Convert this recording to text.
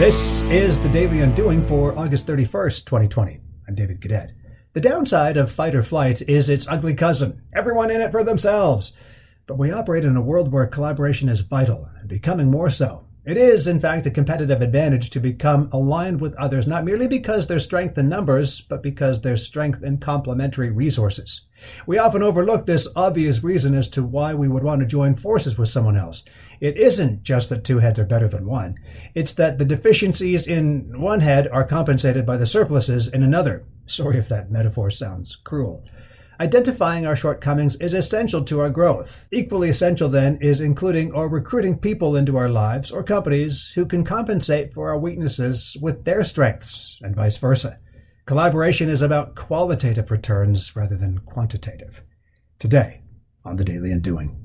This is the Daily Undoing for August 31st, 2020. I'm David Cadet. The downside of fight or flight is its ugly cousin everyone in it for themselves. But we operate in a world where collaboration is vital and becoming more so. It is, in fact, a competitive advantage to become aligned with others, not merely because there's strength in numbers, but because there's strength in complementary resources. We often overlook this obvious reason as to why we would want to join forces with someone else. It isn't just that two heads are better than one. It's that the deficiencies in one head are compensated by the surpluses in another. Sorry if that metaphor sounds cruel. Identifying our shortcomings is essential to our growth. Equally essential, then, is including or recruiting people into our lives or companies who can compensate for our weaknesses with their strengths, and vice versa. Collaboration is about qualitative returns rather than quantitative. Today, on the Daily Undoing.